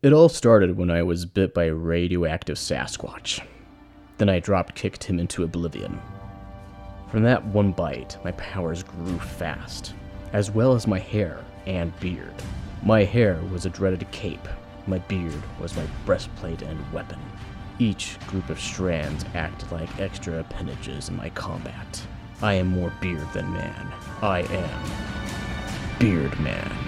It all started when I was bit by a radioactive Sasquatch. Then I drop kicked him into oblivion. From that one bite, my powers grew fast, as well as my hair and beard. My hair was a dreaded cape, my beard was my breastplate and weapon. Each group of strands acted like extra appendages in my combat. I am more beard than man. I am Beard Man.